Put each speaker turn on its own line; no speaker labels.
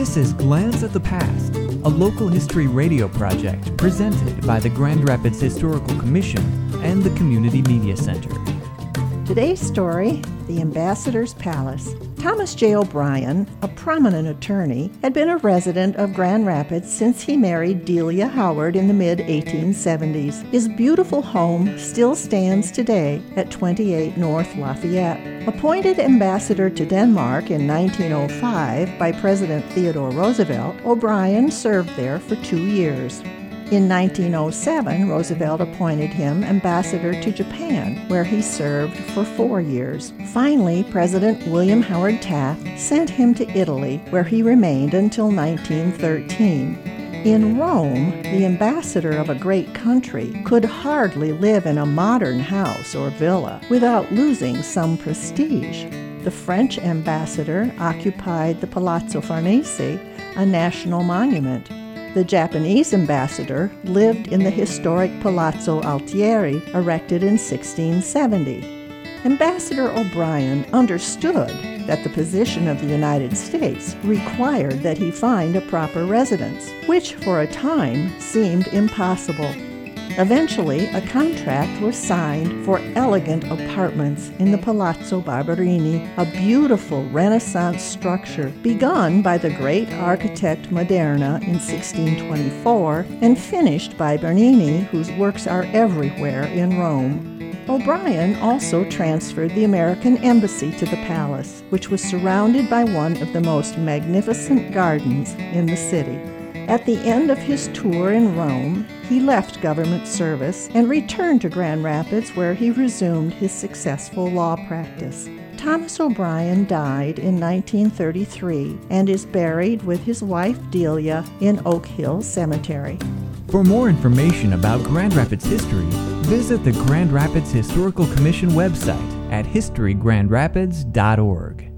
This is Glance at the Past, a local history radio project presented by the Grand Rapids Historical Commission and the Community Media Center.
Today's story The Ambassador's Palace. Thomas J. O'Brien, a prominent attorney, had been a resident of Grand Rapids since he married Delia Howard in the mid 1870s. His beautiful home still stands today at 28 North Lafayette. Appointed ambassador to Denmark in 1905 by President Theodore Roosevelt, O'Brien served there for two years. In 1907, Roosevelt appointed him ambassador to Japan, where he served for four years. Finally, President William Howard Taft sent him to Italy, where he remained until 1913. In Rome, the ambassador of a great country could hardly live in a modern house or villa without losing some prestige. The French ambassador occupied the Palazzo Farnese, a national monument. The Japanese ambassador lived in the historic Palazzo Altieri, erected in 1670. Ambassador O'Brien understood that the position of the United States required that he find a proper residence, which for a time seemed impossible. Eventually, a contract was signed for elegant apartments in the Palazzo Barberini, a beautiful Renaissance structure begun by the great architect Maderna in 1624 and finished by Bernini, whose works are everywhere in Rome. O'Brien also transferred the American Embassy to the palace, which was surrounded by one of the most magnificent gardens in the city. At the end of his tour in Rome, he left government service and returned to Grand Rapids where he resumed his successful law practice. Thomas O'Brien died in 1933 and is buried with his wife Delia in Oak Hill Cemetery.
For more information about Grand Rapids history, visit the Grand Rapids Historical Commission website at historygrandrapids.org.